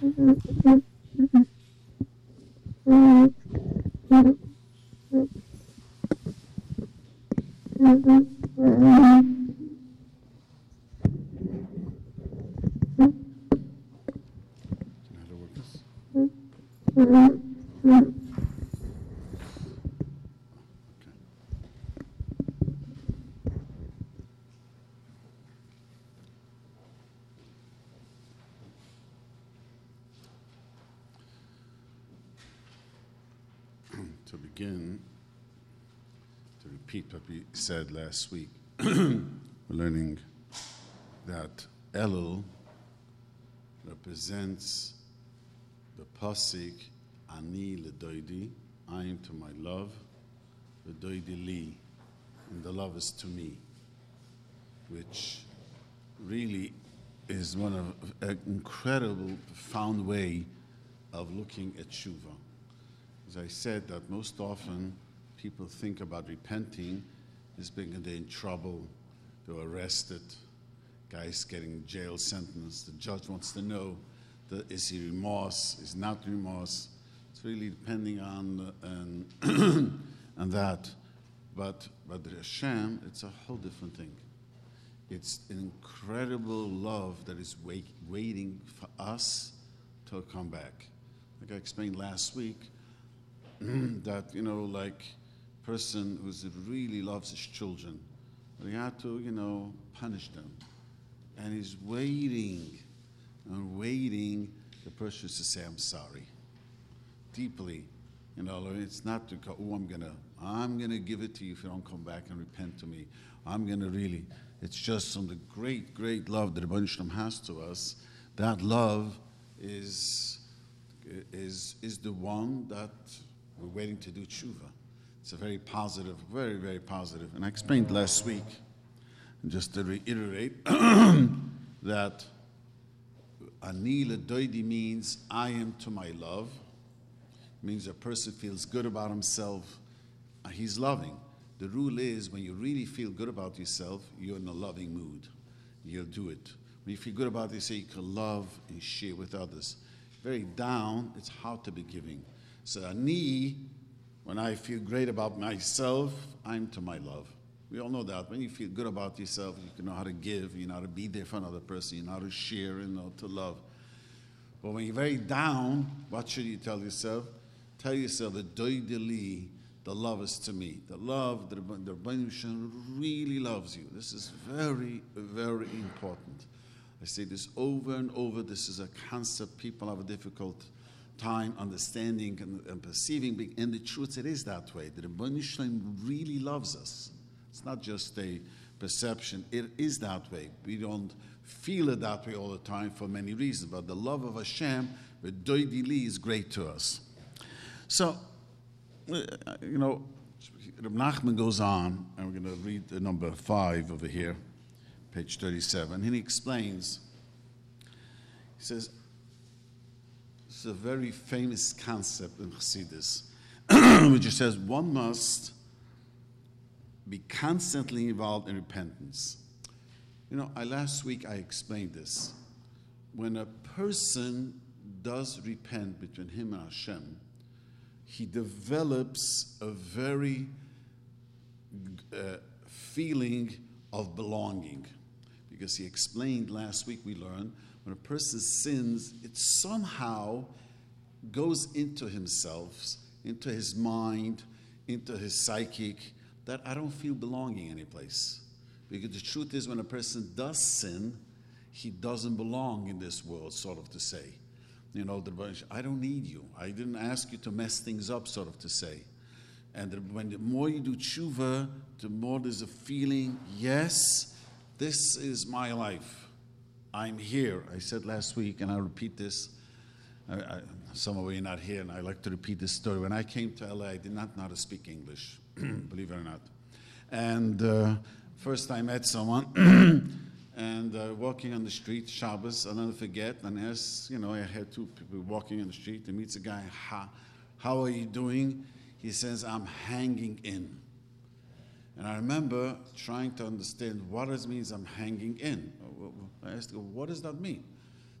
嗯嗯嗯嗯嗯。Said last week, we're learning that Elul represents the pasuk Ani ledoidi, I am to my love, ledoidi li, and the love is to me, which really is one of an incredible, profound way of looking at tshuva. As I said, that most often people think about repenting being they're in trouble, they're arrested, guys getting jail sentence. The judge wants to know Is he remorse, is not remorse. It's really depending on and on that. But but the Hashem, it's a whole different thing. It's an incredible love that is wait, waiting for us to come back. Like I explained last week, that you know, like person who really loves his children, but he had to, you know, punish them, and he's waiting and waiting the person to say, "I'm sorry," deeply. You know, it's not to go, "Oh, I'm gonna, I'm gonna give it to you if you don't come back and repent to me." I'm gonna really. It's just from the great, great love that Rebbe Shalom has to us. That love is is is the one that we're waiting to do tshuva. It's a very positive, very, very positive. And I explained last week, just to reiterate, that Ani ledoidi means I am to my love. It means a person feels good about himself. uh, He's loving. The rule is when you really feel good about yourself, you're in a loving mood. You'll do it. When you feel good about yourself, you can love and share with others. Very down, it's hard to be giving. So ani, when I feel great about myself, I'm to my love. We all know that. When you feel good about yourself, you can know how to give, you know how to be there for another person, you know how to share, you know, to love. But when you're very down, what should you tell yourself? Tell yourself that doideli, the love is to me. The love, the Rebbe Rebbeinu really loves you. This is very, very important. I say this over and over. This is a concept people have a difficult time understanding and, and perceiving. And the truth, it is that way. The Ribbono Shel Olam really loves us. It's not just a perception. It is that way. We don't feel it that way all the time for many reasons. But the love of Hashem, with doidili, is great to us. So, uh, you know, Reb Nachman goes on, and we're going to read the number five over here, page 37, and he explains. He says, It's a very famous concept in Chassidus, which says one must be constantly involved in repentance. You know, I, last week I explained this. When a person does repent between him and Hashem, he develops a very uh, feeling of belonging. Because he explained last week, we learned when a person sins, it somehow goes into himself, into his mind, into his psychic, that I don't feel belonging anyplace. Because the truth is, when a person does sin, he doesn't belong in this world, sort of to say. You know, the, I don't need you. I didn't ask you to mess things up, sort of to say. And the, when the more you do tshuva, the more there's a feeling, yes, this is my life. I'm here. I said last week, and I'll repeat this. I, I, some of you are not here, and I like to repeat this story. When I came to LA, I did not know how to speak English, believe it or not. And uh, first I met someone, and uh, walking on the street, Shabbos, I'll never forget, and as, you know, I had two people walking on the street, and meets a guy, how, how are you doing? He says, I'm hanging in. And I remember trying to understand what it means I'm hanging in. I asked, what does that mean?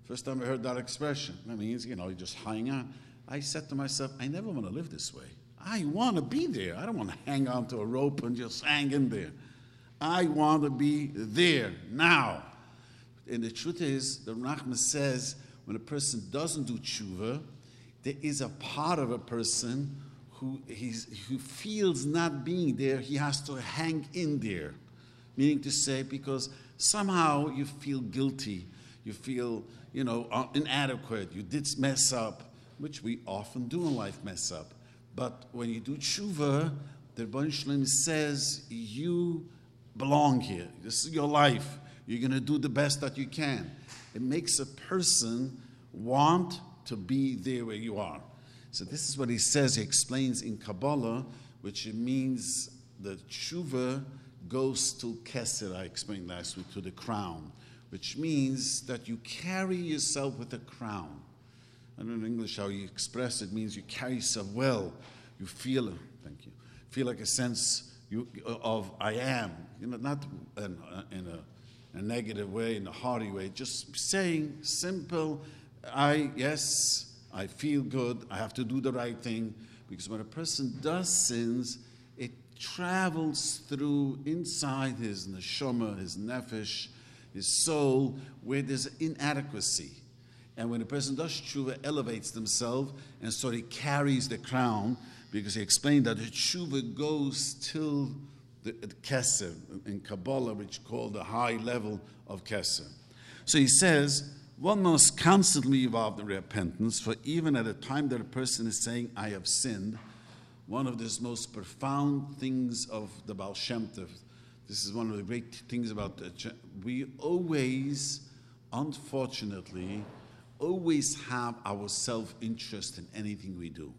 First time I heard that expression. That means, you know, you're just hanging on. I said to myself, I never want to live this way. I want to be there. I don't want to hang on to a rope and just hang in there. I want to be there now. And the truth is, the Rahman says, when a person doesn't do tshuva, there is a part of a person who, who feels not being there, he has to hang in there. Meaning to say, because somehow you feel guilty, you feel, you know, uh, inadequate, you did mess up, which we often do in life mess up. But when you do tshuva, the Rebbe says, you belong here. This is your life. You're going to do the best that you can. It makes a person want to be there where you are. So this is what he says. He explains in Kabbalah, which means the tshuva goes to keser. I explained last week to the crown, which means that you carry yourself with a crown. I don't know in English how you express it. means you carry yourself well. You feel, thank you, feel like a sense you, of I am. You know, not in, uh, in a, a negative way, in a hearty way. Just saying simple. I yes, I feel good, I have to do the right thing. Because when a person does sins, it travels through inside his neshama, his nefesh, his soul, where there's inadequacy. And when a person does tshuva, elevates themselves, and so he carries the crown, because he explained that the tshuva goes till the, the keser in Kabbalah, which is called the high level of keser. So he says, one must constantly evolve in repentance, for even at a time that a person is saying, I have sinned, one of the most profound things of the Baal Shem Tov, this is one of the great things about the, we always, unfortunately, always have our self interest in anything we do.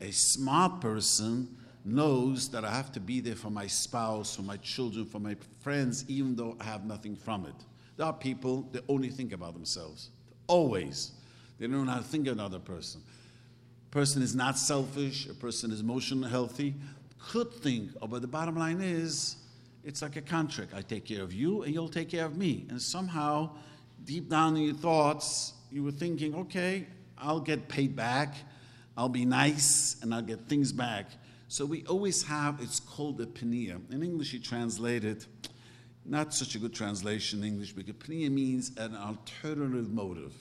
A smart person knows that I have to be there for my spouse, for my children, for my friends, even though I have nothing from it. There are people that only think about themselves. Always. They don't know how to think of another person. A person is not selfish, a person is emotionally healthy, could think, oh, but the bottom line is, it's like a contract. I take care of you and you'll take care of me. And somehow, deep down in your thoughts, you were thinking, okay, I'll get paid back, I'll be nice, and I'll get things back. So we always have, it's called a pniya. In English, you translate it not such a good translation in English because pniya means an alternative motive.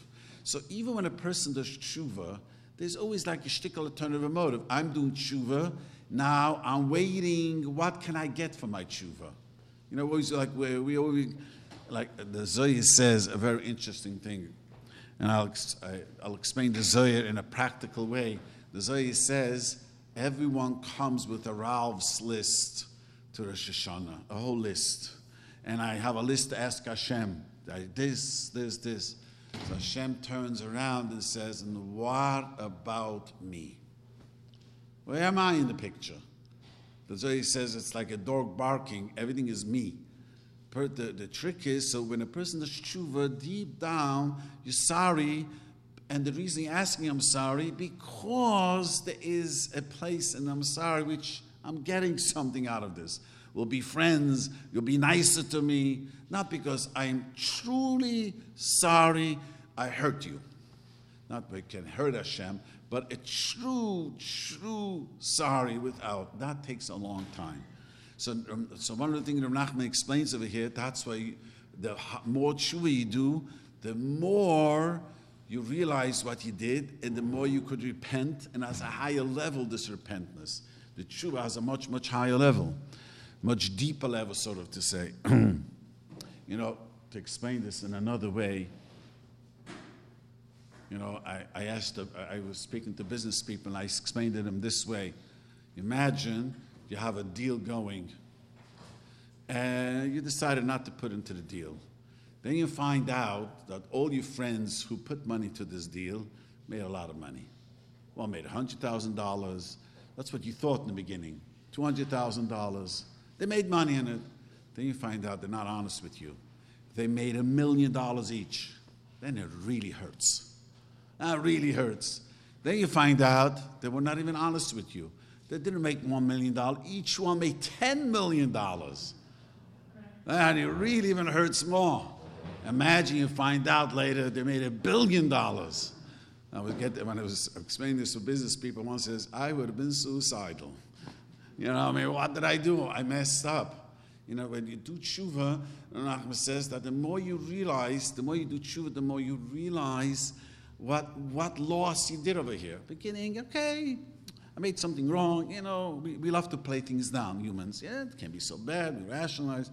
So even when a person does tshuva, there's always like a shtickle alternative motive. I'm doing tshuva, now I'm waiting, what can I get for my tshuva? You know, always like where we always, like the Zohar says a very interesting thing. And I'll, I, will i will explain the Zohar in a practical way. The Zohar says everyone comes with a Ralph's list to Rosh Hashanah, a whole list and I have a list to ask Hashem. This, this, this. So Hashem turns around and says, And what about me? Where am I in the picture? The Zohar says it's like a dog barking, everything is me. The, the trick is so when a person does tshuva, deep down, you're sorry, and the reason you're asking I'm sorry, because there is a place and I'm sorry which I'm getting something out of this. We'll be friends. You'll be nicer to me. Not because I'm truly sorry I hurt you. Not because we can hurt Hashem, but a true, true sorry without. That takes a long time. So, um, so one of the things that Nachman explains over here, that's why the more tshuva you do, the more you realize what you did, and the more you could repent, and as a higher level, this repentance. The tshuva has a much, much higher level much deeper level, sort of to say. you know, to explain this in another way, you know, I, I asked, I was speaking to business people, and I explained to them this way. Imagine you have a deal going, and you decided not to put into the deal. Then you find out that all your friends who put money to this deal made a lot of money. One made $100,000. That's what you thought in the beginning. $200,000. They made money in it. Then you find out they're not honest with you. They made a million dollars each. Then it really hurts. That really hurts. Then you find out they were not even honest with you. They didn't make $1 million. Each one made $10 million. And it really even hurts more. Imagine you find out later they made a billion dollars. I was get when I was explaining this to business people. One says, "I would have been suicidal." You know, I mean, what did I do? I messed up. You know, when you do tshuva, Nachman says that the more you realize, the more you do tshuva, the more you realize what what loss you did over here. Beginning, okay, I made something wrong. You know, we, we love to play things down, humans. Yeah, it can be so bad. We rationalize.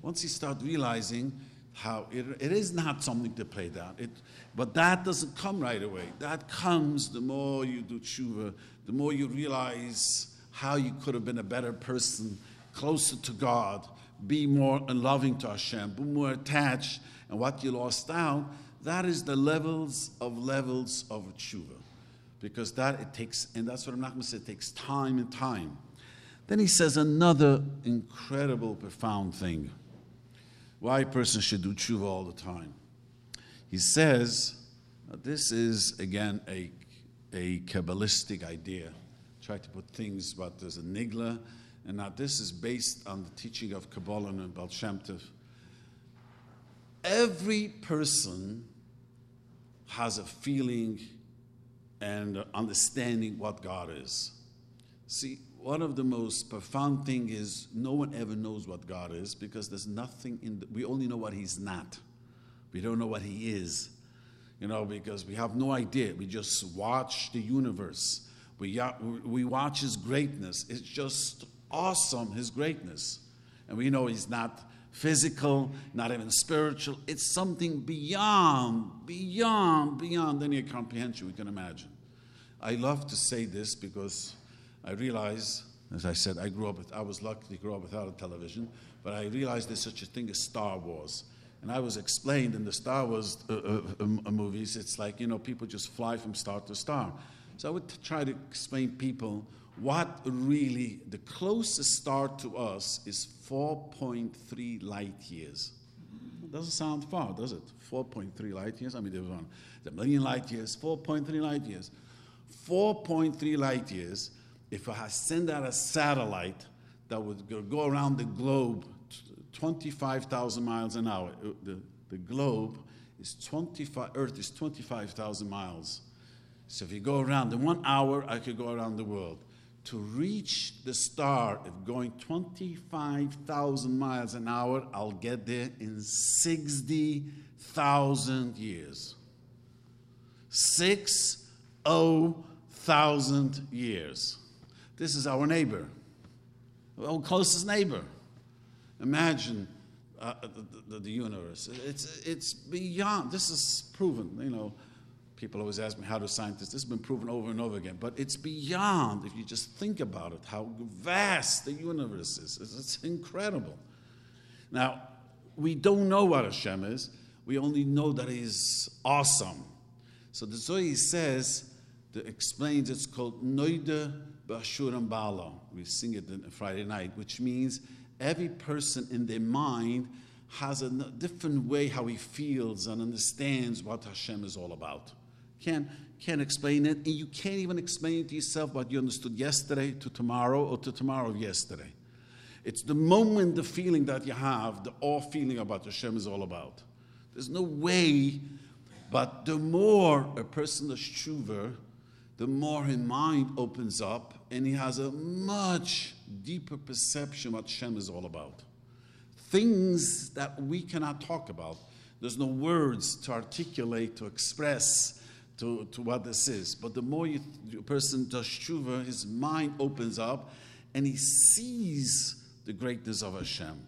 Once you start realizing how it, it is not something to play down. It, but that doesn't come right away. That comes the more you do tshuva, the more you realize how you could have been a better person, closer to God, be more loving to Hashem, be more attached, and what you lost out. That is the levels of levels of tshuva, because that it takes, and that's what Nachman said, it takes time and time. Then he says another incredible, profound thing why a person should do tshuva all the time. He says, this is again a, a Kabbalistic idea. Try to put things, but there's a nigla, and now this is based on the teaching of Kabbalah and Baal Shem Tov. Every person has a feeling and understanding what God is. See, one of the most profound thing is no one ever knows what God is because there's nothing in the, we only know what he's not. We don't know what he is. You know, because we have no idea. We just watch the universe. We, we watch his greatness. It's just awesome, his greatness. And we know he's not physical, not even spiritual. It's something beyond, beyond, beyond any comprehension we can imagine. I love to say this because I realize, as I said, I grew up with, I was lucky to grow up without a television, but I realized there's such a thing as Star Wars. And I was explained in the Star Wars uh, uh, uh, movies, it's like, you know, people just fly from star to star. So I would try to explain people what really, the closest star to us is 4.3 light years. Doesn't sound far, does it? 4.3 light years. I mean, there's a million light years, 4.3 light years. 4.3 light years if I send out a satellite that would go around the globe 25,000 miles an hour, uh, the, the globe is 25, Earth is 25,000 miles. So if you go around in one hour, I could go around the world. To reach the star, if going 25,000 miles an hour, I'll get there in 60,000 years. 60,000 years. This is our neighbor, our closest neighbor. Imagine uh, the, the, the, universe. It's, it's beyond, this is proven, you know. People always ask me, how do scientists? This has been proven over and over again. But it's beyond, if you just think about it, how vast the universe is. It's, incredible. Now, we don't know what Hashem is. We only know that He's awesome. So the Zohar says, that explains it's called Noida Bashuram Bala. We sing it on Friday night, which means every person in their mind has a different way how he feels and understands what Hashem is all about. Can't, can't explain it, and you can't even explain it to yourself what you understood yesterday to tomorrow or to tomorrow of yesterday. It's the moment, the feeling that you have, the awe feeling about Hashem is all about. There's no way, but the more a person is tshuva, the more his mind opens up and he has a much deeper perception what Shem is all about. Things that we cannot talk about. There's no words to articulate, to express to, to what this is. But the more you, a person does tshuva, his mind opens up and he sees the greatness of Hashem.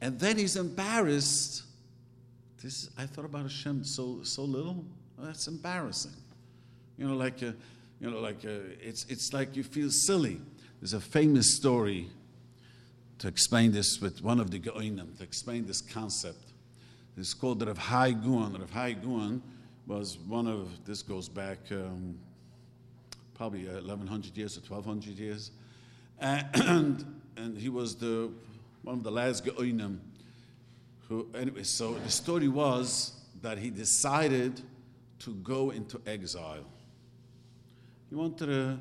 And then he's embarrassed. This, I thought about Hashem so, so little. that's embarrassing. You know, like uh, you know, like uh, it's, it's like you feel silly. There's a famous story to explain this with one of the Goinim, to explain this concept. It's called Rav Hai Gaon. Rav Hai Gaon was one of, this goes back um, probably 1100 years or 1200 years. And, and he was the, one of the last Goinim who, anyway, so the story was that he decided to go into exile. He wanted to,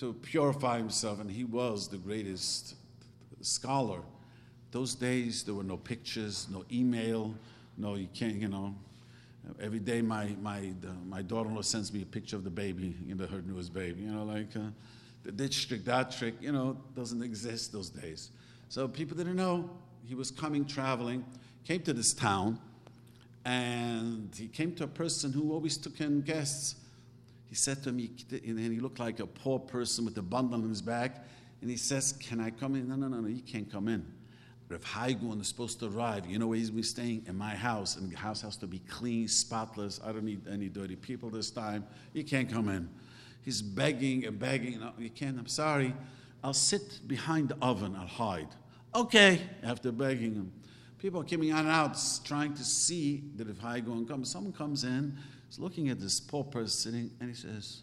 to purify himself, and he was the greatest scholar. Those days, there were no pictures, no email, No, you can't, you know. Every day, my, my, my daughter in law sends me a picture of the baby, you know, her newest baby. You know, like uh, the ditch trick, that trick, you know, doesn't exist those days. So people didn't know. He was coming, traveling, came to this town, and he came to a person who always took in guests. He said to him, and he looked like a poor person with a bundle on his back, and he says, Can I come in? No, no, no, no, you can't come in. Rav Hai Gaon is supposed to arrive. You know where he's been staying? In my house. And the house has to be clean, spotless. I don't need any dirty people this time. You can't come in. He's begging and begging. No, you can't. I'm sorry. I'll sit behind the oven. I'll hide. Okay, after begging him. People are coming on and out trying to see that if Hai Gaon comes. Someone comes in, is looking at this person sitting, and he says,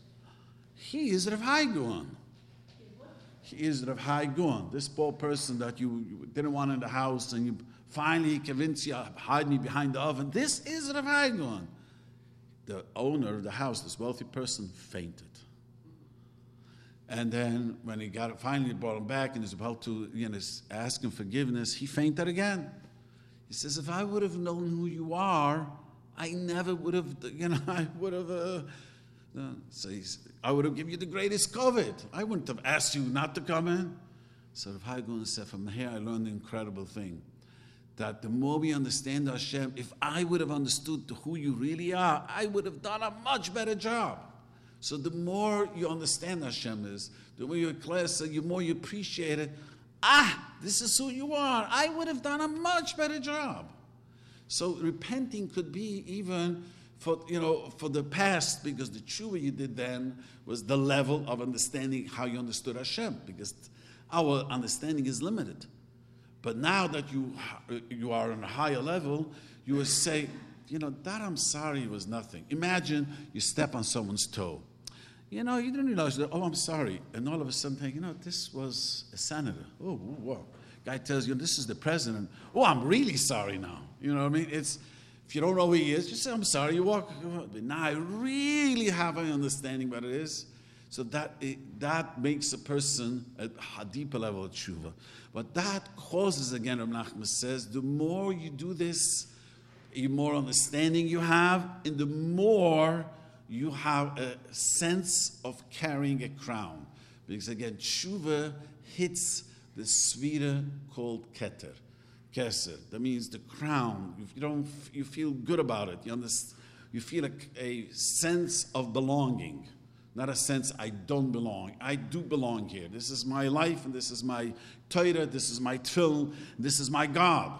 He is Rav Hai Gaon is Rav Hai Gaon, this poor person that you, didn't want in the house and you finally convinced you, hide me behind the oven. This is Rav Hai Gaon. The owner of the house, this wealthy person, fainted. And then when he got finally brought him back and he's about to you know, ask him forgiveness, he fainted again. He says, if I would have known who you are, I never would have, you know, I would have, uh, so I would have given you the greatest kavod. I wouldn't have asked you not to come in. So Rav Hai Gaon said, from here I learned the incredible thing. That the more we understand Hashem, if I would have understood who you really are, I would have done a much better job. So the more you understand Hashem is, the more you're closer, the more you appreciate it. Ah, this is who you are. I would have done a much better job. So repenting could be even for, you know, for the past, because the tshuva you did then was the level of understanding how you understood Hashem, because our understanding is limited. But now that you, you are on a higher level, you will say, you know, that I'm sorry was nothing. Imagine you step on someone's toe. You know, you didn't realize that, oh, I'm sorry. And all of a sudden think, you know, this was a senator. Oh, whoa. Guy tells you, this is the president. Oh, I'm really sorry now. You know what I mean? It's, if you don't know who he is, just say, I'm sorry, you walk. Now I really have an understanding what it is. So that, it, that makes a person at a deeper level of tshuva. But that causes, again, Rav Nachman says, the more you do this, the more understanding you have, and the more you have a sense of carrying a crown. Because again, tshuva hits the sefira called keter keser. That means the crown. You don't. You feel good about it. You understand. You feel a, a sense of belonging, not a sense I don't belong. I do belong here. This is my life, and this is my Torah. This is my tefillin. This is my God.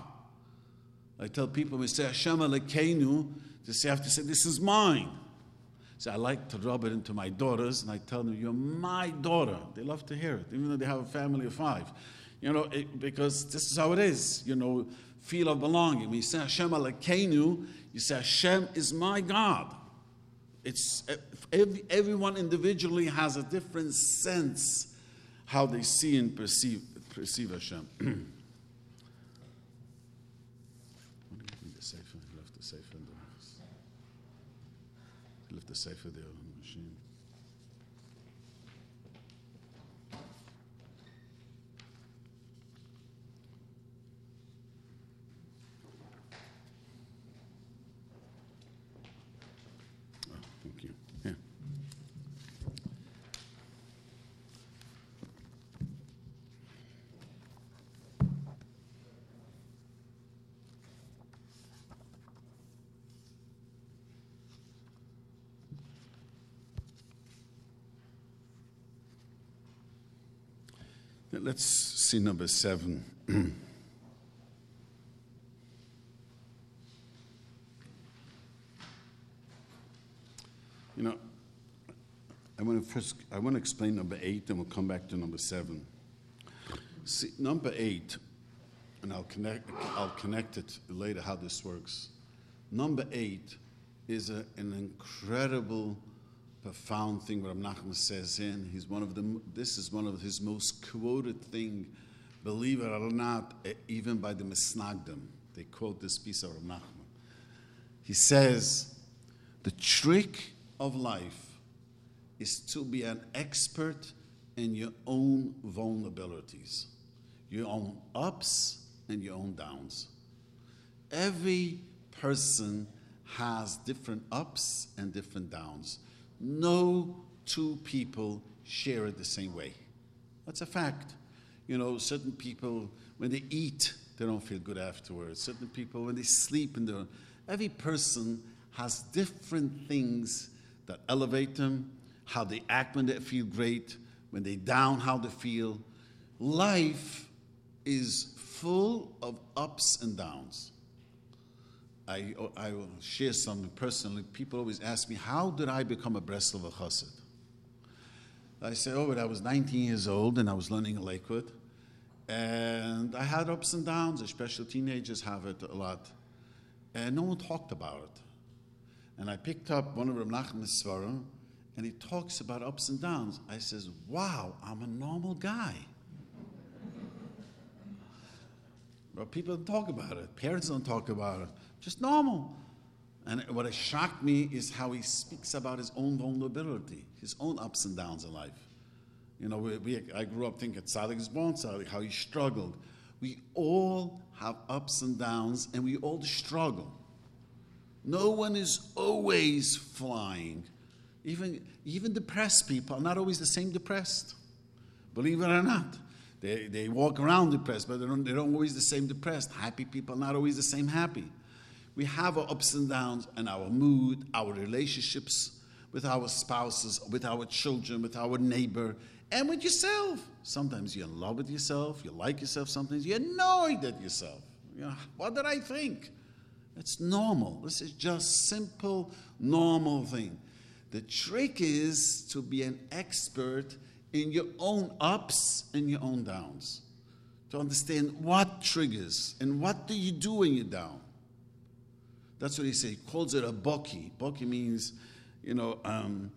I tell people we say Hashem Elokeinu. They have to say this is mine. So I like to rub it into my daughters, and I tell them, You're my daughter. They love to hear it, even though they have a family of five. You know, it, because this is how it is. You know, feel of belonging. When you say Hashem Elokeinu, you say Hashem is my God. It's every, everyone individually has a different sense how they see and perceive perceive Hashem. sefer. left the sefer in the office. He left the sefer there. Let's see number seven. you know, I want to first I want to explain number eight, and we'll come back to number seven. See, number eight, and I'll connect I'll connect it later how this works. Number eight is a, an incredible profound thing what Nachman says in. He's one of the, this is one of his most quoted thing, believe it or not, even by the Misnagdim. They quote this piece of Nachman. He says, the trick of life is to be an expert in your own vulnerabilities, your own ups and your own downs. Every person has different ups and different downs. No two people share it the same way. That's a fact. You know, certain people, when they eat, they don't feel good afterwards. Certain people, when they sleep, and they every person has different things that elevate them, how they act when they feel great, when they down, how they feel. Life is full of ups and downs. I, I will share something personally. People always ask me, How did I become a Breslov Chassid? I say, Oh, but I was 19 years old and I was learning in Lakewood. And I had ups and downs, especially teenagers have it a lot. And no one talked about it. And I picked up one of Rav Nachman's Sefarim, and he talks about ups and downs. I says, Wow, I'm a normal guy. but people don't talk about it. Parents don't talk about it. Just normal. And what has shocked me is how he speaks about his own vulnerability, his own ups and downs in life. You know, we, we, I grew up thinking Tzaddik is born Tzaddik, how he struggled. We all have ups and downs, and we all struggle. No one is always flying. Even, even depressed people are not always the same depressed. Believe it or not. They, they walk around depressed, but they don't, they don't always the same depressed. Happy people are not always the same happy. We have our ups and downs and our mood, our relationships with our spouses, with our children, with our neighbor, and with yourself. Sometimes you're in love with yourself, you like yourself, sometimes you're annoyed at yourself. You know, what did I think? It's normal. This is just simple, normal thing. The trick is to be an expert in your own ups and your own downs. To understand what triggers and what do you do when you're down. That's what he says. He calls it a boki. Boki means, you know, um,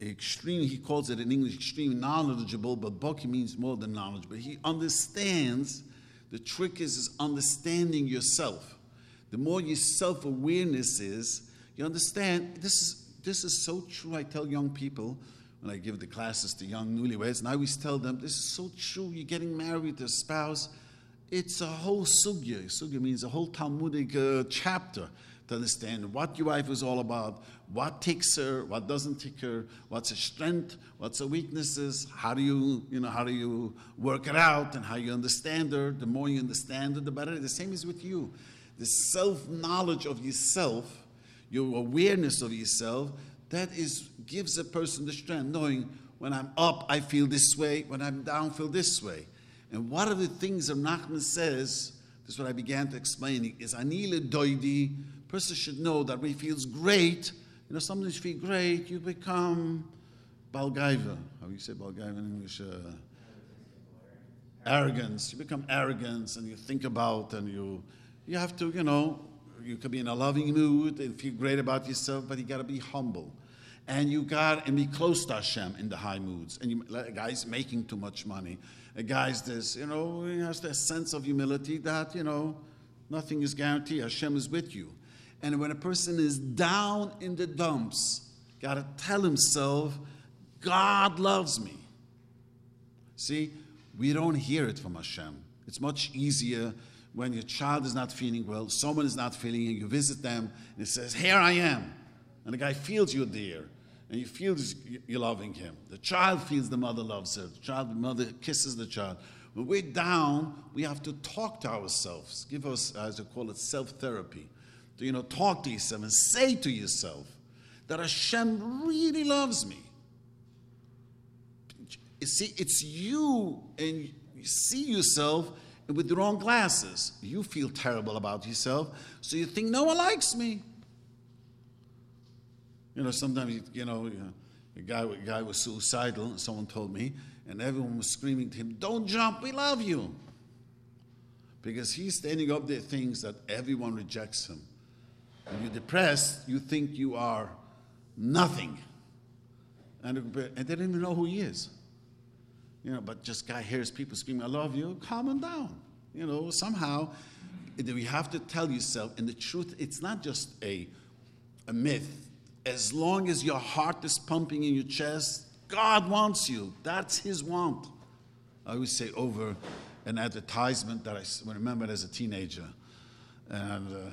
extreme, he calls it in English extreme knowledgeable, but boki means more than knowledge. But he understands, the trick is, is understanding yourself. The more your self awareness is, you understand this is, this is so true. I tell young people when I give the classes to young newlyweds, and I always tell them, this is so true. You're getting married to a spouse. It's a whole sugya. Sugya means a whole Talmudic uh, chapter to understand what your wife is all about, what takes her, what doesn't take her, what's her strength, what's her weaknesses, how do you, you know, how do you work it out, and how you understand her. The more you understand her, the better. The same is with you. The self knowledge of yourself, your awareness of yourself, that is gives a person the strength, knowing when I'm up, I feel this way, when I'm down, I feel this way. And one of the things that Nachman says, this is what I began to explain, is Ani ledoidi, person should know that when he feels great, you know, sometimes you feel great, you become Balgaiva. How do you say Balgaiva in English? Uh, arrogance. You become arrogant and you think about and you, you have to, you know, you could be in a loving mood and feel great about yourself, but you got to be humble and you got and be close to Hashem in the high moods. And you, a guy's making too much money. A guy's this, you know, he has this sense of humility that, you know, nothing is guaranteed. Hashem is with you. And when a person is down in the dumps, got to tell himself, God loves me. See, we don't hear it from Hashem. It's much easier when your child is not feeling well, someone is not feeling, and you visit them, and it says, Here I am. And the guy feels you're there and he feels you're loving him. The child feels the mother loves her. The child, the mother kisses the child. When we're down, we have to talk to ourselves. Give us, as I call it, self-therapy. You know, talk to yourself and say to yourself that Hashem really loves me. You see, it's you and you see yourself with the wrong glasses. You feel terrible about yourself, so you think no one likes me. You know, sometimes, you know, a guy, a guy was suicidal, someone told me, and everyone was screaming to him, Don't jump, we love you. Because he's standing up there things that everyone rejects him. When you're depressed, you think you are nothing. And, and they don't even know who he is. You know, but just guy hears people screaming, I love you, calm him down. You know, somehow we have to tell yourself, and the truth, it's not just a, a myth as long as your heart is pumping in your chest, God wants you. That's His want. I always say over an advertisement that I remembered as a teenager. And uh,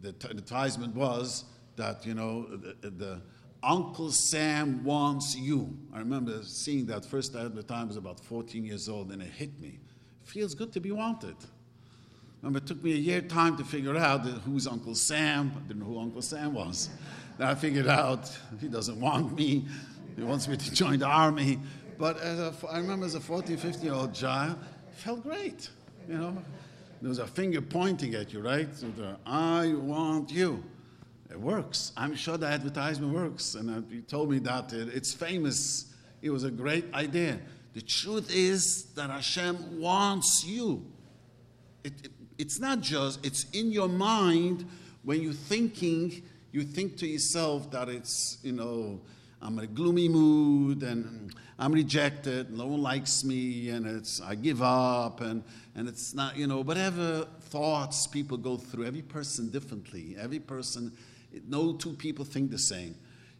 the, advertisement was that, you know, the, the Uncle Sam wants you. I remember seeing that first time I was about 14 years old and it hit me. It feels good to be wanted. Remember, it took me a year time to figure out who's Uncle Sam. I didn't know who Uncle Sam was. Then I figured out he doesn't want me. He wants me to join the army. But as a, I remember as a 14, 15 year old child, it felt great. You know, there was a finger pointing at you, right? I want you. It works. I'm sure the advertisement works. And uh, you told me that it, it's famous. It was a great idea. The truth is that Hashem wants you. It, it, it's not just, it's in your mind when you're thinking, you think to yourself that it's, you know, I'm in a gloomy mood and I'm rejected, no one likes me, and it's I give up, and, and it's not, you know, whatever thoughts people go through, every person differently. Every person, no two people think the same.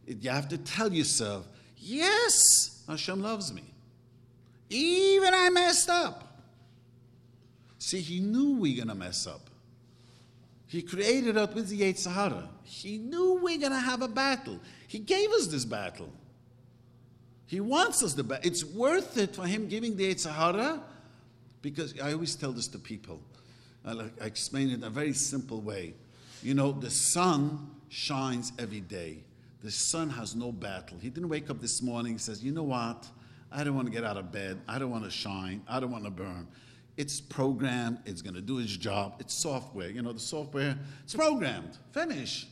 You have to tell yourself, yes, Hashem loves me. Even I messed up. See, he knew we are going to mess up. He created us with the Yetzer Hara. He knew we are going to have a battle. He gave us this battle. He wants us the battle. It's worth it for him giving the Yetzer Hara because I always tell this to people. I, I explain it in a very simple way. You know, the sun shines every day. The sun has no battle. He didn't wake up this morning and says, you know what? I don't want to get out of bed. I don't want to shine. I don't want to burn. It's programmed. It's going to do its job. It's software. You know, the software, it's programmed. Finish.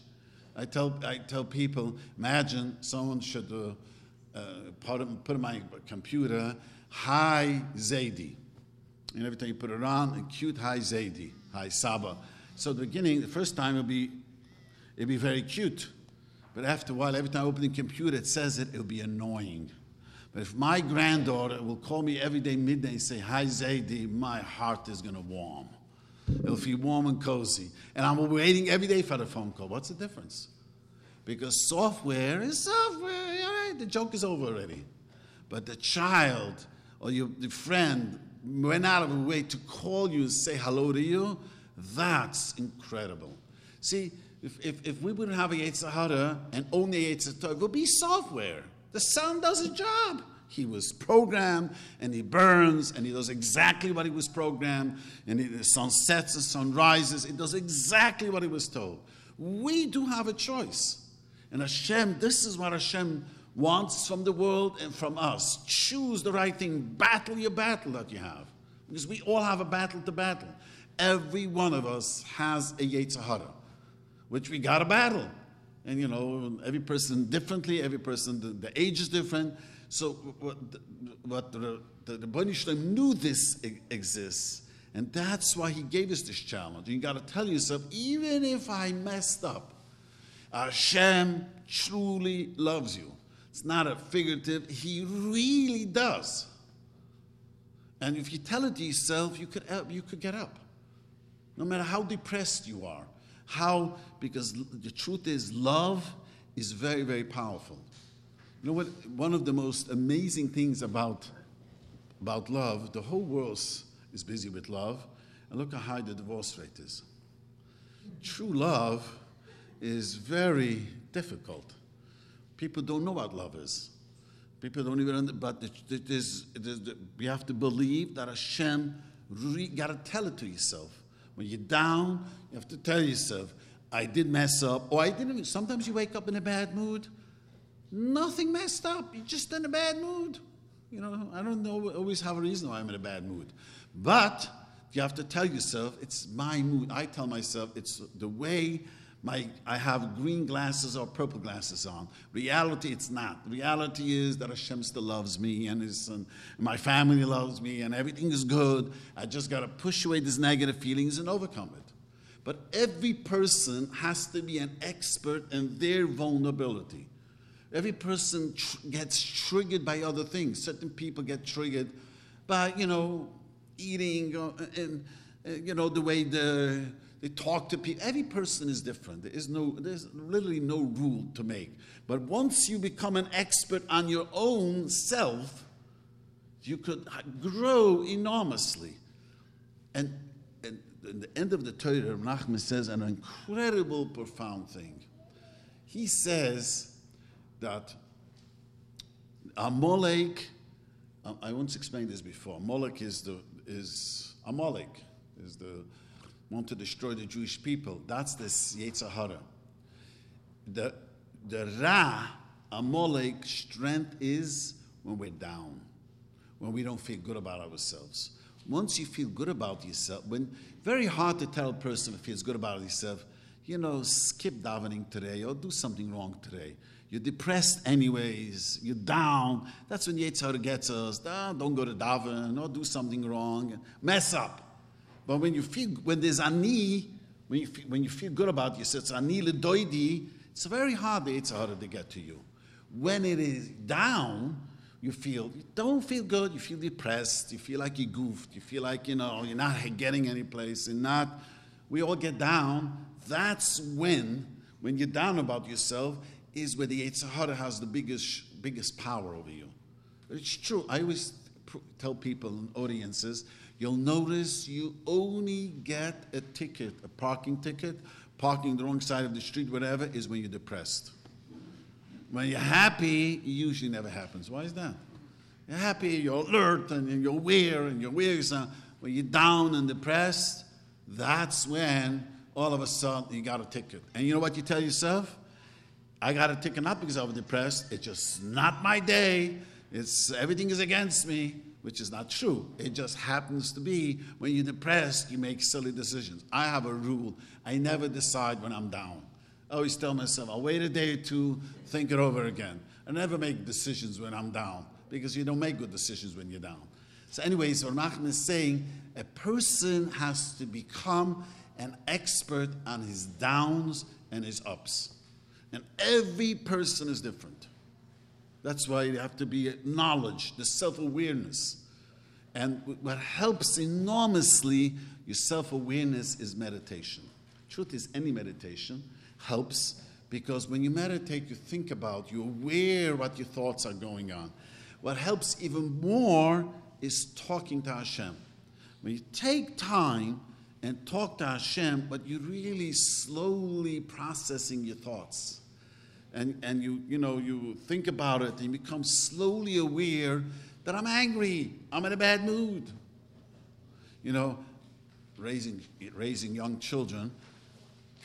I tell, I tell people, imagine someone should uh, uh, put, in my computer, Hi Zaidi. And every time you put it on, cute Hi Zaidi, Hi Saba. So the beginning, the first time it'll be, it'll be very cute. But after a while, every time I open the computer, it says it, it'll be annoying. But if my granddaughter will call me every day midday and say, Hi Zaidi, my heart is going to warm. It'll feel warm and cozy. And I'm waiting every day for the phone call. What's the difference? Because software is software. All right, the joke is over already. But the child or your the friend went out of a way to call you and say hello to you, that's incredible. See, if, if, if we wouldn't have a Yetzer Hara and only a Yetzer Tov, it would be software. The sun does its job. He was programmed and he burns and he does exactly what he was programmed. And the sun sets, the sun rises. It does exactly what he was told. We do have a choice. And Hashem, this is what Hashem wants from the world and from us. Choose the right thing. Battle your battle that you have. Because we all have a battle to battle. Every one of us has a Yetzer Hara, which we got to battle. And you know, every person differently, every person, the, the age is different. So what, the, the, the knew this exists. And that's why he gave us this challenge. You got to tell yourself, even if I messed up, Hashem truly loves you. It's not a figurative, He really does. And if you tell it to yourself, you could, uh, you could get up. No matter how depressed you are. How, because the truth is, love is very, very powerful. You know what? One of the most amazing things about, about love, the whole world is busy with love, and look how high the divorce rate is. True love is very difficult. People don't know what love is. People don't even, but it is, it is, you have to believe that Hashem, you got to tell it to yourself. When you're down, you have to tell yourself, I did mess up, or I didn't. Sometimes you wake up in a bad mood. Nothing messed up. You're just in a bad mood. You know, I don't know, always have a reason why I'm in a bad mood. But you have to tell yourself, it's my mood. I tell myself, it's the way my, I have green glasses or purple glasses on. Reality, it's not. Reality is that Hashem still loves me and, his, and my family loves me and everything is good. I just got to push away these negative feelings and overcome it. But every person has to be an expert in their vulnerability. Every person tr- gets triggered by other things. Certain people get triggered by, you know, eating or, and, uh, you know, the way the they talk to people. Every person is different. There is no, there's literally no rule to make. But once you become an expert on your own self, you could grow enormously. And in, in the end of the Torah, Nachman says an incredible, profound thing. He says that Amalek, I once explained this before. Amalek is the is Amalek is the want to destroy the Jewish people. That's this Yetzer Hara. The the Ra Amalek strength is when we're down, when we don't feel good about ourselves. Once you feel good about yourself, when very hard to tell a person who feels good about himself, you know, skip davening today or do something wrong today. You're depressed anyways. You're down. That's when Yetzer Hara gets us. Oh, don't go to daven or do something wrong. Mess up. But when you feel, when there's ani, when you feel, when you feel good about yourself, it's ani ledoidi, it's very hard the Yetzer to get to you. When it is down, you feel, you don't feel good, you feel depressed, you feel like you goofed, you feel like, you know, you're not getting any place, and not, we all get down. That's when, when you're down about yourself, is where the Yetzer Hara has the biggest, biggest power over you. It's true. I always tell people in audiences, you'll notice you only get a ticket, a parking ticket, parking the wrong side of the street, whatever, is when you're depressed. When you're happy, it usually never happens. Why is that? You're happy, you're alert, and you're aware, and you're aware. When you're down and depressed, that's when all of a sudden you got a ticket. And you know what you tell yourself? I got a ticket not because I was depressed. It's just not my day. It's everything is against me, which is not true. It just happens to be when you're depressed, you make silly decisions. I have a rule. I never decide when I'm down. I always tell myself, I'll wait a day or two, think it over again. I never make decisions when I'm down because you don't make good decisions when you're down. So, anyways, what is saying, a person has to become an expert on his downs and his ups. And every person is different. That's why you have to be knowledge, the self awareness. And what helps enormously your self awareness is meditation. Truth is, any meditation helps because when you meditate, you think about, you're aware what your thoughts are going on. What helps even more is talking to Hashem. When you take time and talk to Hashem, but you're really slowly processing your thoughts. And, and you, you know, you think about it and you become slowly aware that I'm angry, I'm in a bad mood. You know, raising, raising young children,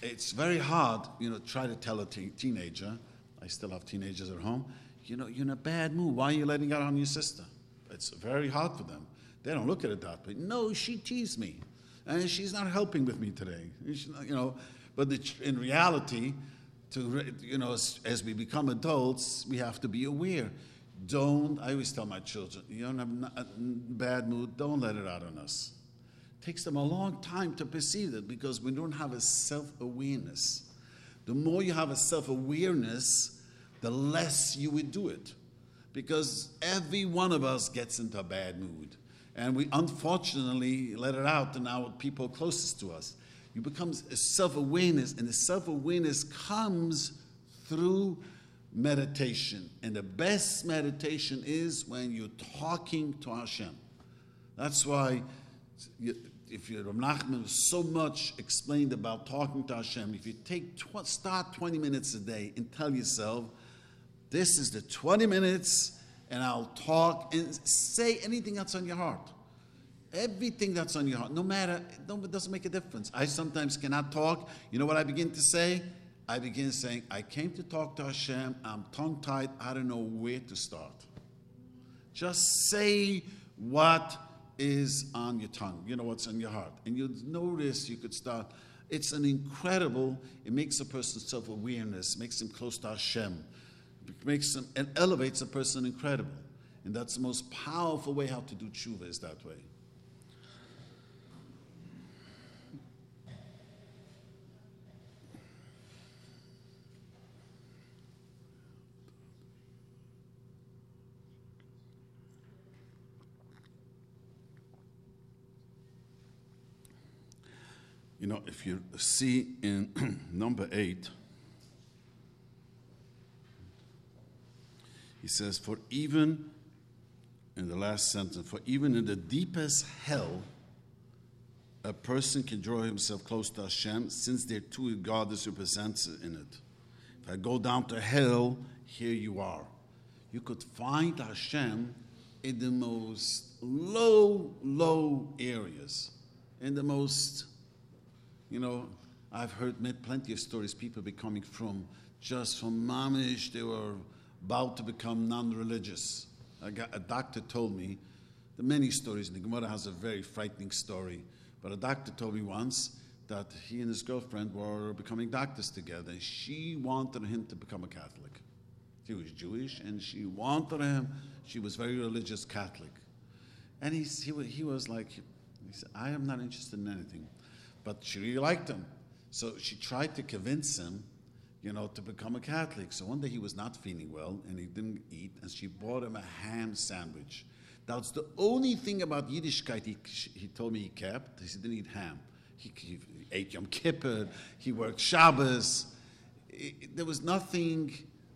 it's very hard, you know, try to tell a teenager, I still have teenagers at home, you know, you're in a bad mood. Why are you letting out on your sister? It's very hard for them. They don't look at it that way. No, she teased me and she's not helping with me today. You know, but in reality, to you know, as, as, we become adults, we have to be aware. Don't. I always tell my children, you don't have a bad mood. Don't let it out on us. It takes them a long time to perceive it because we don't have a self awareness. The more you have a self awareness, the less you would do it, because every one of us gets into a bad mood and we unfortunately let it out to our people closest to us. You become a self awareness, and the self awareness comes through meditation. And the best meditation is when you're talking to Hashem. That's why, if you Nachman so much explained about talking to Hashem, if you take tw- start 20 minutes a day and tell yourself, this is the 20 minutes and I'll talk and say anything that's on your heart. Everything that's on your heart, no matter, it doesn't make a difference. I sometimes cannot talk. You know what I begin to say? I begin saying, I came to talk to Hashem. I'm tongue tied. I don't know where to start. Just say what is on your tongue. You know what's on your heart. And you'll notice you could start. It's an incredible, it makes a person's self awareness, makes him close to Hashem makes them and elevates a person incredible. And that's the most powerful way how to do tshuva is that way. You know, if you see in number eight, He says, For even, in the last sentence, for even in the deepest hell, a person can draw himself close to Hashem since there too God is who presents in it. If I go down to hell, here you are. You could find Hashem in the most low, low areas, in the most, you know, I've heard met plenty of stories, people becoming from just from mamish, they were about to become non-religious. A, a doctor told me, the many stories, the Gemara has a very frightening story, but a doctor told me once that he and his girlfriend were becoming doctors together. and She wanted him to become a Catholic. She was Jewish, and she wanted him. She was very religious Catholic. And he, he, he was like, he said, I am not interested in anything. But she really liked him. So she tried to convince him, you know, to become a Catholic. So one day he was not feeling well and he didn't eat, and she bought him a ham sandwich. That's the only thing about Yiddishkeit he, he told me he kept. He didn't eat ham. He, he ate Yom Kippur, he worked Shabbos. It, there was nothing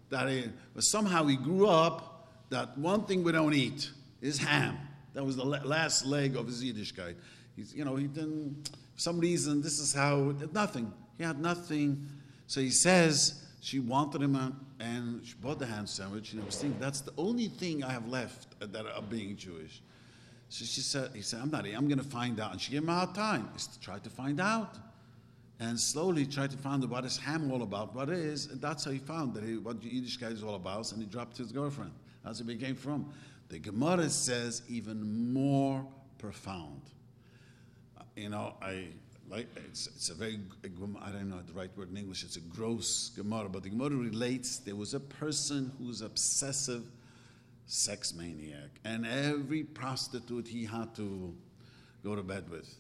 that, but somehow he grew up that one thing we don't eat is ham. That was the last leg of his Yiddishkeit. He's, you know, he didn't, some reason, this is how, nothing. He had nothing. So he says she wanted him a, and she bought the ham sandwich, and I was thinking, that's the only thing I have left that of being Jewish. So she said, he said, I'm not, I'm going to find out. And she gave him a hard time. He tried to find out. And slowly tried to find out what is ham all about, what it is. And that's how he found that he, what Yiddishkeit is all about, and he dropped his girlfriend. That's where he came from. The Gemara says even more profound. You know, I like it's, it's a very I don't know the right word in English. It's a gross Gemara, but the Gemara relates there was a person who's obsessive sex maniac, and every prostitute he had to go to bed with,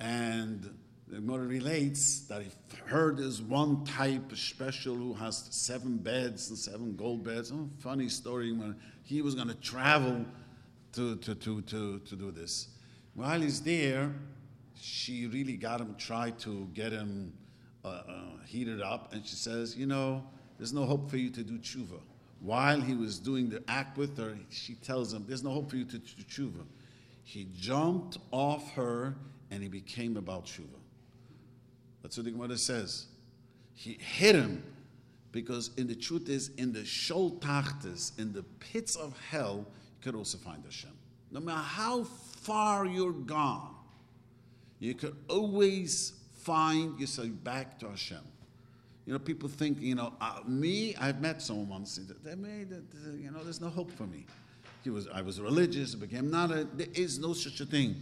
and the Gemara relates that he heard there's one type special who has seven beds and seven gold beds. Oh, funny story he was going to travel to, to, to, to, to do this. While he's there, she really got him, tried to get him uh, uh, heated up, and she says, You know, there's no hope for you to do tshuva. While he was doing the act with her, she tells him, There's no hope for you to do tshuva. He jumped off her and he became about tshuva. That's what the Gemara says. He hit him because in the truth is, in the shol tachtas, in the pits of hell, you could also find Hashem. No matter how far you're gone, you could always find yourself back to Hashem. You know, people think, you know, uh, me, I've met someone once, they made you know, there's no hope for me. He was, I was religious, became not a, there is no such a thing.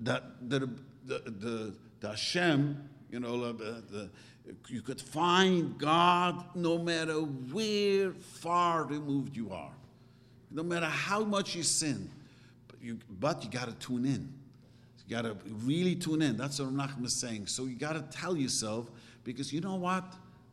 That, the, the, the, the Hashem, you know, the, the, you could find God no matter where far removed you are, no matter how much you sin. But you, but you got to tune in. You got to really tune in. That's what Nachman is saying. So you got to tell yourself, because you know what?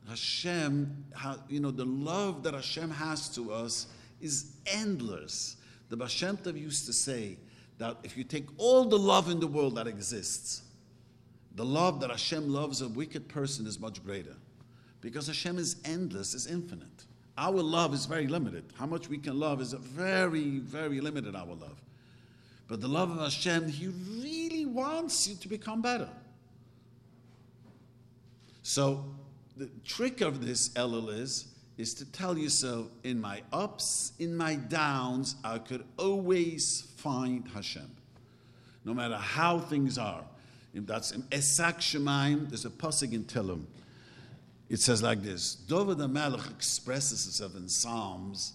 Hashem, you know, the love that Hashem has to us is endless. The Baal Shem Tov used to say that if you take all the love in the world that exists, the love that Hashem loves a wicked person is much greater. Because Hashem is endless, is infinite. Our love is very limited. How much we can love is very, very limited, our love. But the love of Hashem, He really wants you to become better. So the trick of this Elul is, to tell yourself, in my ups, in my downs, I could always find Hashem. No matter how things are. If that's Esak Shemaim, there's a pasuk in Tehillim. It says like this: David the Melech expresses himself in Psalms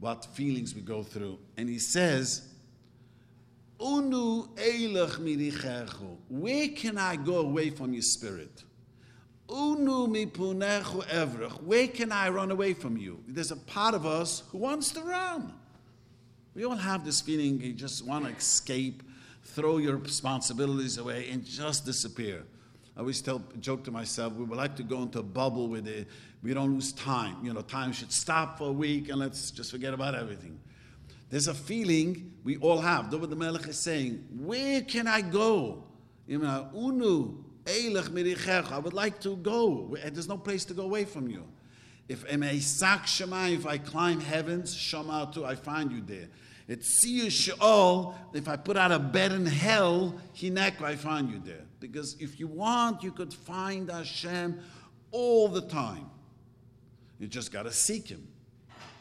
what feelings we go through, and he says, Unu eilach mirichechu. Where can I go away from your spirit? Unu mipunechu evrech. Where can I run away from you? There's a part of us who wants to run. We all have this feeling you just want to escape, throw your responsibilities away, and just disappear. I always tell, joke to myself, we would like to go into a bubble where they, we don't lose time. You know, time should stop for a week and let's just forget about everything. There's a feeling we all have. David the Melech is saying, Where can I go? I would like to go. There's no place to go away from you. If if I climb heavens, Shamatu, I find you there. It's Sheol. If I put out a bed in hell, Hinek, I find you there. Because if you want, you could find Hashem all the time. You just got to seek Him,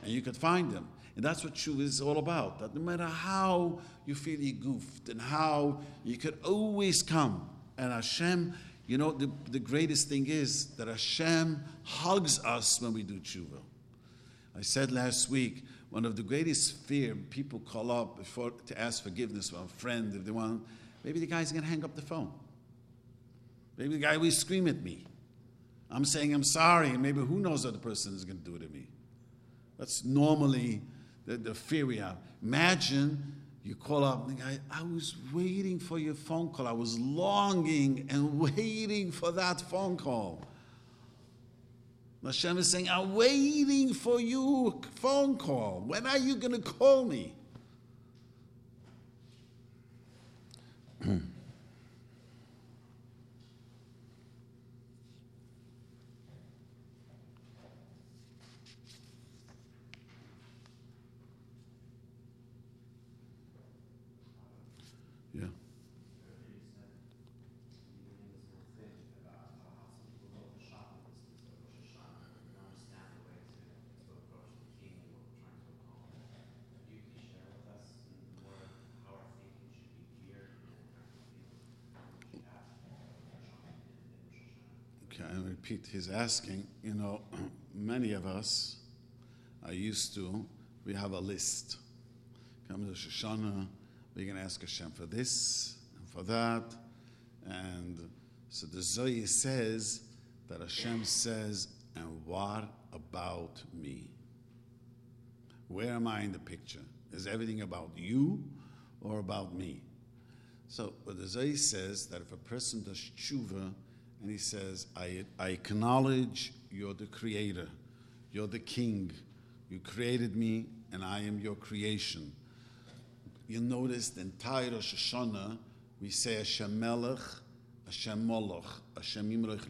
and you could find Him. And that's what Shuv is all about. That no matter how you feel you goofed and how you could always come. And Hashem, you know, the, the greatest thing is that Hashem hugs us when we do tshuva. I said last week, one of the greatest fear people call up before to ask forgiveness from a friend if they want, maybe the guy's going to hang up the phone. Maybe the guy will scream at me. I'm saying I'm sorry, maybe who knows what the person is going to do to me. That's normally the, the fear we have. Imagine you call up I, I was waiting for your phone call. I was longing and waiting for that phone call. Hashem is saying, I'm waiting for you phone call. When are you going to call me? repeat, he's asking, you know, many of us are used to, we have a list. Come to Rosh Hashanah, we're going to ask Hashem for this and for that. And so the Zohar says that Hashem says, and what about me? Where am I in the picture? Is everything about you or about me? So, but the Zohar says that if a person does tshuva, and he says, I, I acknowledge you're the creator, you're the king. You created me, and I am your creation. You notice the entire Rosh Hashanah, we say Hashem Melech, Hashem Moloch, Hashem Yimloch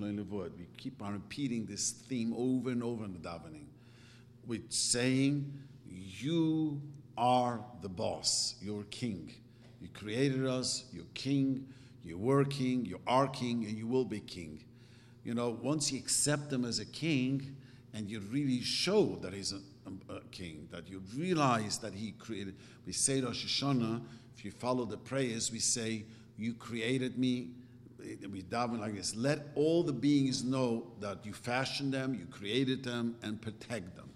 We keep on repeating this theme over and over in the davening. We're saying, You are the boss, you're king. You created us, you're king. You were king, you are king, and you will be king. You know, once you accept him as a king and you really show that he's a, a, a king, that you realize that he created, we say Rosh Hashanah, if you follow the prayers, we say, You created me. We daven like this. Let all the beings know that you fashioned them, you created them, and protect them.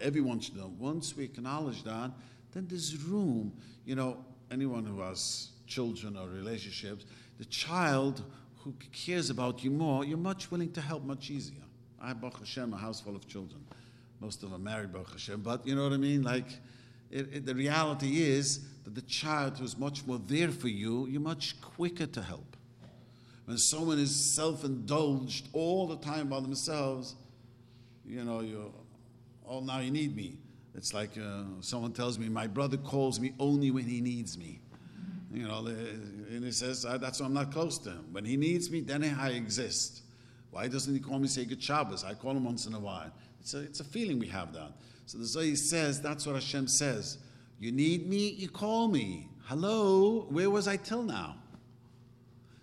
Everyone should know. Once we acknowledge that, then there's room. You know, anyone who has children or relationships, the child who cares about you more, you're much willing to help much easier. I have, Baruch Hashem, a house full of children. Most of them married, Baruch Hashem. But you know what I mean? Like, it, it, the reality is that the child who's much more there for you, you're much quicker to help. When someone is self indulged all the time by themselves, you know, you oh, now you need me. It's like uh, someone tells me, my brother calls me only when he needs me. You know, and he says, that's why I'm not close to him. When he needs me, then I exist. Why doesn't he call me, say, good Shabbos? I call him once in a while. It's a, it's a feeling we have that. So the Zohar says, that's what Hashem says. You need me, you call me. Hello, where was I till now?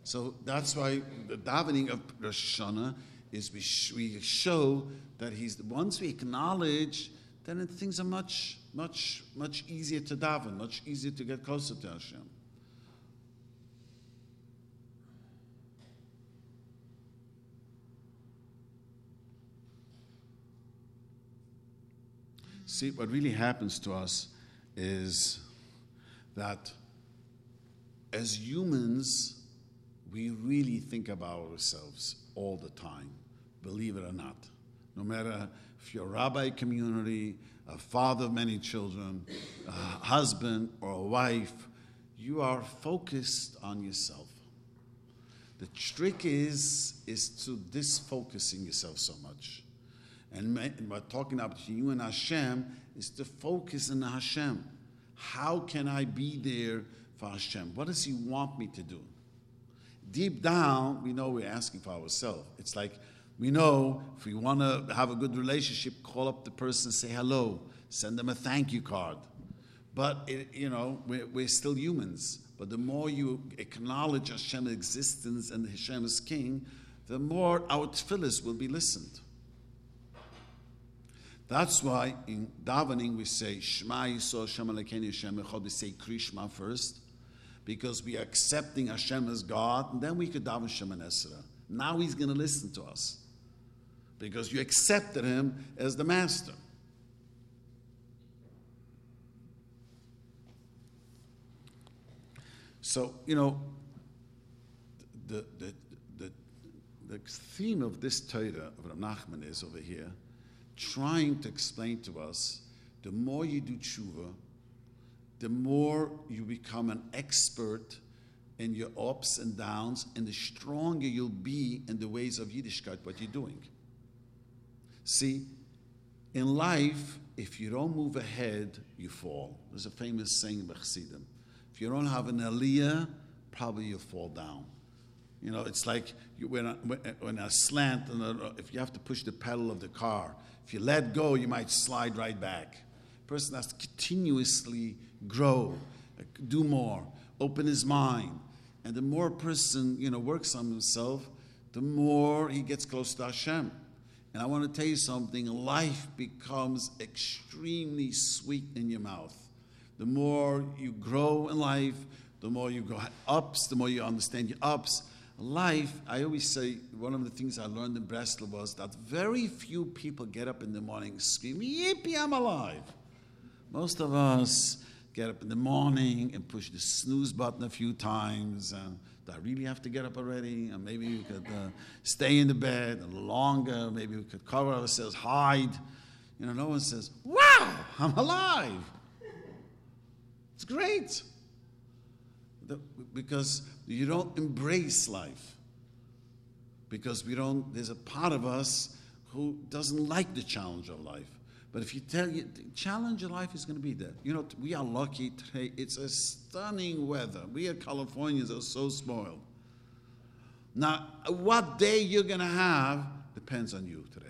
So that's why the davening of Rosh Hashanah is we, we show that he's, once we acknowledge then things are much, much, much easier to daven, much easier to get closer to Hashem. See, what really happens to us is that as humans, we really think about ourselves all the time, believe it or not. No matter if you're a rabbi community, a father of many children, a husband or a wife, you are focused on yourself. The trick is is to disfocusing yourself so much. And by talking about you and Hashem is to focus on Hashem. How can I be there for Hashem? What does He want me to do? Deep down, we know we're asking for ourselves. It's like We know if we want to have a good relationship, call up the person, say hello, send them a thank you card. But, it, you know, we're, we're still humans. But the more you acknowledge Hashem's existence and Hashem is king, the more our tefillahs will be listened. That's why in davening we say Shema Yisrael Hashem Elokeinu Hashem Echad. We say Krishma first, because we are accepting Hashem as God, and then we could daven Shemoneh Esrei. Now He's going to listen to us, because you accepted Him as the Master. So you know, the the the, the theme of this Torah of Rav Nachman is over here trying to explain to us the more you do tshuva, the more you become an expert in your ups and downs, and the stronger you'll be in the ways of Yiddishkeit, what you're doing. See, in life, if you don't move ahead, you fall. There's a famous saying by Chassidim. If you don't have an aliyah, probably you'll fall down. You know, it's like you, when, a, when a slant, and if you have to push the pedal of the car, if you let go, you might slide right back. A person has to continuously grow, do more, open his mind. And the more a person, you know, works on himself, the more he gets close to Hashem. And I want to tell you something, life becomes extremely sweet in your mouth. The more you grow in life, the more you go ups, the more you understand your ups, life, I always say, one of the things I learned in Breslov was that very few people get up in the morning screaming, Yippee, I'm alive. Most of us get up in the morning and push the snooze button a few times. And do I really have to get up already? Maybe we could uh, stay in the bed a little longer. Maybe we could cover ourselves, hide. You know, no one says, Wow, I'm alive. It's great because you don't embrace life. Because we don't, there's a part of us who doesn't like the challenge of life. But if you tell you, the challenge of life is going to be there. You know, we are lucky today. It's a stunning weather. We are Californians are so spoiled. Now, what day you're going to have depends on you today.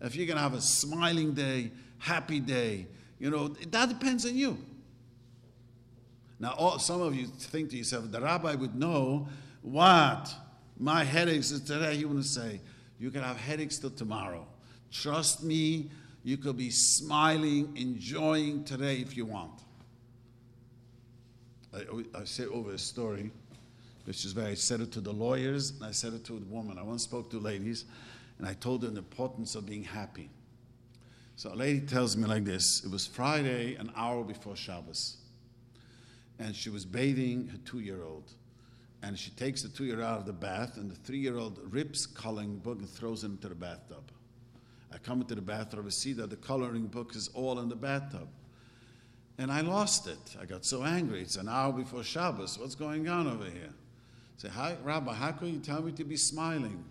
If you're going to have a smiling day, happy day, you know, that depends on you. Now, all, some of you think to yourself, the rabbi would know what my headaches is today. He wouldn't say, You can have headaches till tomorrow. Trust me, you could be smiling, enjoying today if you want. I, I say over a story, which is very, I said it to the lawyers, and I said it to the woman. I once spoke to ladies, and I told them the importance of being happy. So a lady tells me like this it was Friday, an hour before Shabbos and she was bathing her two year old. And she takes the two year old out of the bath, and the three year old rips coloring book and throws him into the bathtub. I come into the bathroom, I see that the coloring book is all in the bathtub. And I lost it. I got so angry. It's an hour before Shabbos. What's going on over here? I say, Hi, Rabbi, how can you tell me to be smiling?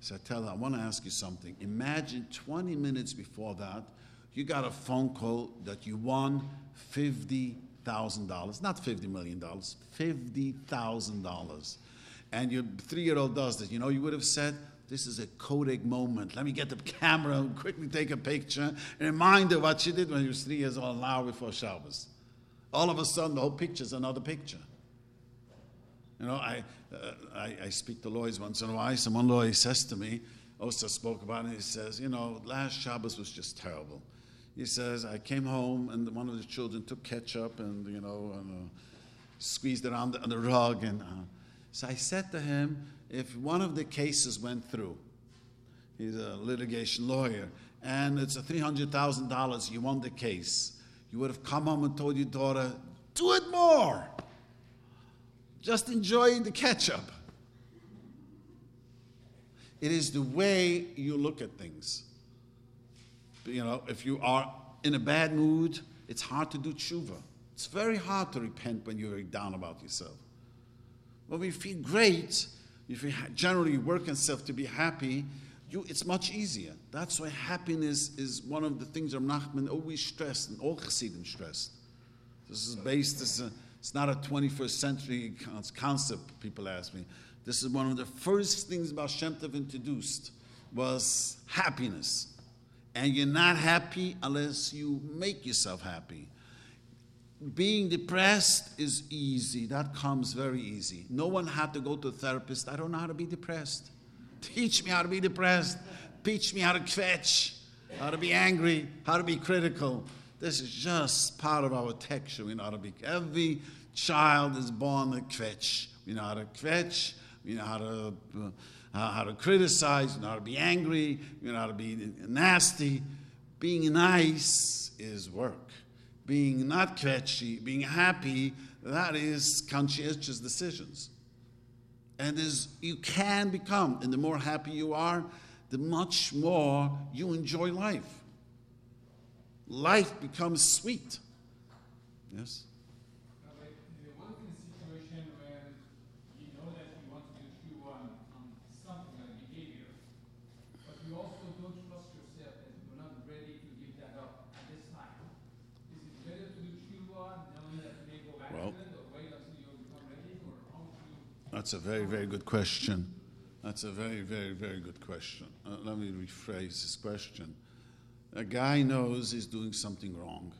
So I tell her, I want to ask you something. Imagine 20 minutes before that, you got a phone call that you won $50,000, not $50 million, $50,000. And your three year old does this. You know, you would have said, This is a Kodak moment. Let me get the camera and quickly take a picture and remind her what she did when she was three years old, an hour before Shabbos. All of a sudden, the whole picture is another picture. You know, I, uh, I, I, speak to lawyers once in a while. Some one lawyer says to me, also spoke about it, he says, You know, last Shabbos was just terrible he says, I came home and one of the children took ketchup and, you know, and, uh, squeezed it on the, on the rug. And uh, so I said to him, if one of the cases went through, he's a litigation lawyer, and it's a $300,000, you won the case, you would have come home and told your daughter, do it more. Just enjoy the ketchup. It is the way you look at things. You know, if you are in a bad mood, it's hard to do tshuva. It's very hard to repent when you're down about yourself. When we feel great, if you generally work yourself to be happy, you, it's much easier. That's why happiness is one of the things that Nachman always stressed and all Chassidim stressed. This is based, this is a, it's not a 21st century concept, people ask me. This is one of the first things about Shem introduced was happiness. And you're not happy unless you make yourself happy. Being depressed is easy. That comes very easy. No one had to go to a therapist. I don't know how to be depressed. Teach me how to be depressed. Teach me how to kvetch, how to be angry, how to be critical. This is just part of our texture. We know how to be. Every child is born a kvetch. We know how to kvetch. We know how to. Uh, uh, how to criticize, you know how to be angry, you know how to be nasty. Being nice is work. Being not catchy, being happy, that is conscientious decisions. And as you can become, and the more happy you are, the much more you enjoy life. Life becomes sweet. Yes? That's a very, very good question. That's a very, very, very good question. Uh, let me rephrase this question. A guy knows he's doing something wrong.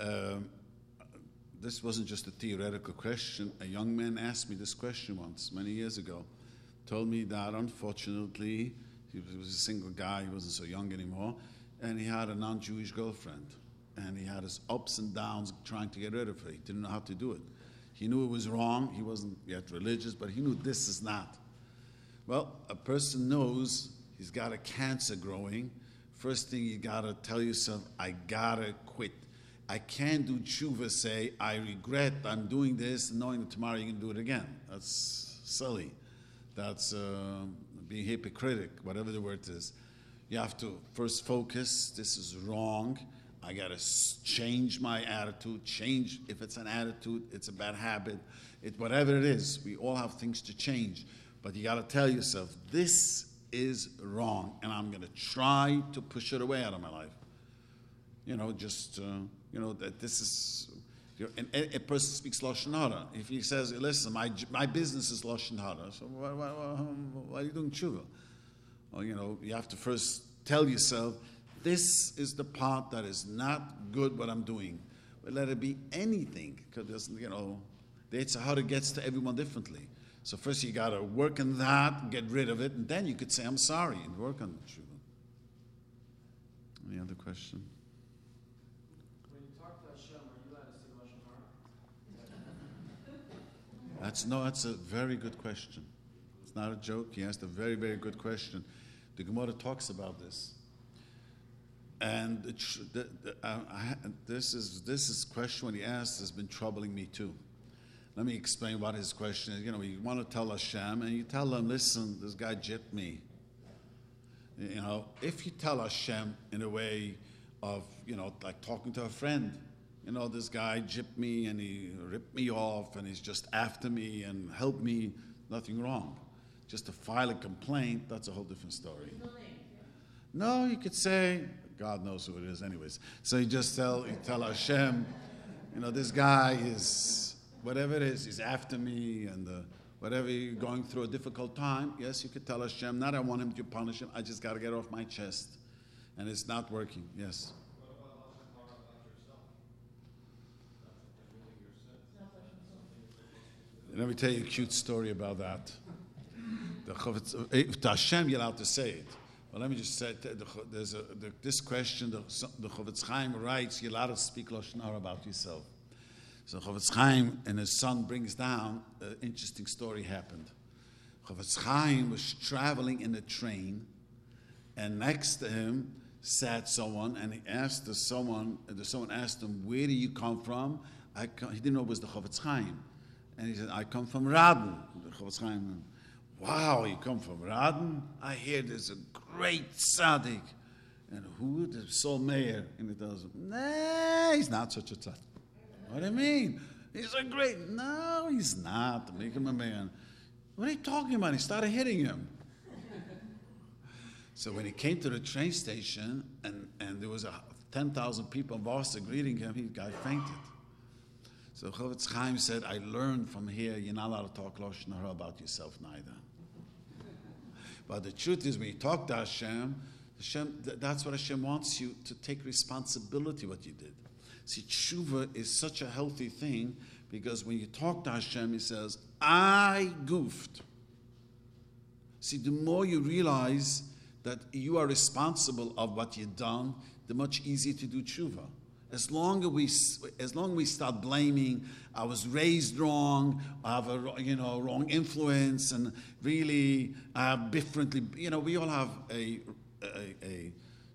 Um, this wasn't just a theoretical question. A young man asked me this question once, many years ago. Told me that unfortunately, he was a single guy, he wasn't so young anymore, and he had a non Jewish girlfriend. And he had his ups and downs trying to get rid of her. He didn't know how to do it. He knew it was wrong. He wasn't yet religious, but he knew this is not. Well, a person knows he's got a cancer growing. First thing you gotta tell yourself, I gotta quit. I can't do tshuva, say, I regret I'm doing this, knowing that tomorrow you can do it again. That's silly. That's uh, being hypocritic, whatever the word is. You have to first focus, this is wrong. I got to change my attitude, change if it's an attitude, it's a bad habit, it, whatever it is. We all have things to change. But you got to tell yourself, this is wrong, and I'm going to try to push it away out of my life. You know, just, uh, you know, that this is. Know, a, person speaks Lashon Hara. If he says, listen, my, my business is Lashon Hara, so why, why, why, why are you doing tshuva? Well, you know, you have to first tell yourself, this is the part that is not good what I'm doing. But let it be anything, because you know, it's how it gets to everyone differently. So first you got to work on that, get rid of it, and then you could say, I'm sorry, and work on the tshuva. Any other question? When you talk to Hashem, are you allowed to say Lashon Hara? That's no, that's a very good question. It's not a joke. He asked a very, very good question. The Gemara talks about this. And the, the, uh, I, this is this is question when he asked has been troubling me too. Let me explain what his question is. You know, you want to tell Hashem, and you tell him, "Listen, this guy jipped me." You know, if you tell Hashem in a way of, you know, like talking to a friend, you know, this guy jipped me and he ripped me off and he's just after me and helped me, nothing wrong. Just to file a complaint, that's a whole different story. No, you could say, God knows who it is, anyways. So you just tell, you tell Hashem, you know, this guy is whatever it is, he's after me, and uh, whatever you're going through a difficult time. Yes, you could tell Hashem, not I want him to punish him. I just got to get off my chest, and it's not working. Yes. Let me tell you a cute story about that. The, if to Hashem, you're allowed to say it. Well, let me just say, there's a, this question, the, the Chofetz Chaim writes, you're allowed to speak Lashon Hara about yourself. So Chofetz Chaim and his son brings down an interesting story happened. Chofetz Chaim was traveling in a train, and next to him sat someone, and he asked the someone, the someone asked him, where do you come from? I come, he didn't know it was the Chofetz Chaim. And he said, I come from Radin. The Chofetz Chaim Wow, you come from Radin? I hear there's a great tzaddik. And who? The Sol Meir. And tells him, nah, he's not such a tzaddik. What do you mean? He's a great. No, he's not. Make him a man. What are you talking about? He started hitting him. so when he came to the train station and, and there was a 10,000 people in Boston greeting him, he guy fainted. So Chofetz Chaim said, I learned from here you're not allowed to talk Lashon about yourself neither. But the truth is, when you talk to Hashem, Hashem th- that's what Hashem wants you to take responsibility what you did. See, tshuva is such a healthy thing because when you talk to Hashem, He says, I goofed. See, the more you realize that you are responsible of what you've done, the much easier to do tshuva. As long as we, as long as we start blaming, I was raised wrong, I have a you know wrong influence, and really I have differently. You know, we all have a, a, a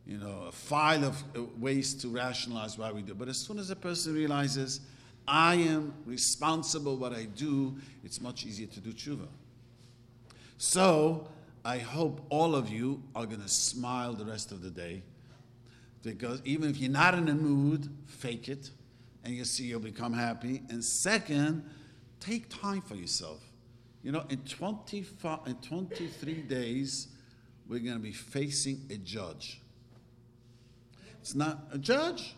you know a file of uh, ways to rationalize why we do. But as soon as a person realizes I am responsible what I do, it's much easier to do tshuva. So I hope all of you are going to smile the rest of the day because even if you're not in the mood, fake it, and you see you'll become happy. And second, take time for yourself. You know, in 25, in 23 days, we're going to be facing a judge. It's not a judge,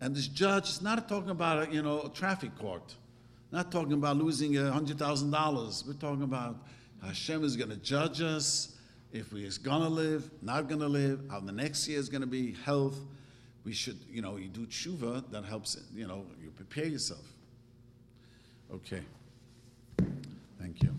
and this judge is not talking about a, you know a traffic court, not talking about losing a hundred thousand dollars. We're talking about Hashem is going to judge us if we're going to live, not to live, how the next year is to be, health. We should, you know, you do tshuva, that helps, you know, you prepare yourself. Okay. Thank you.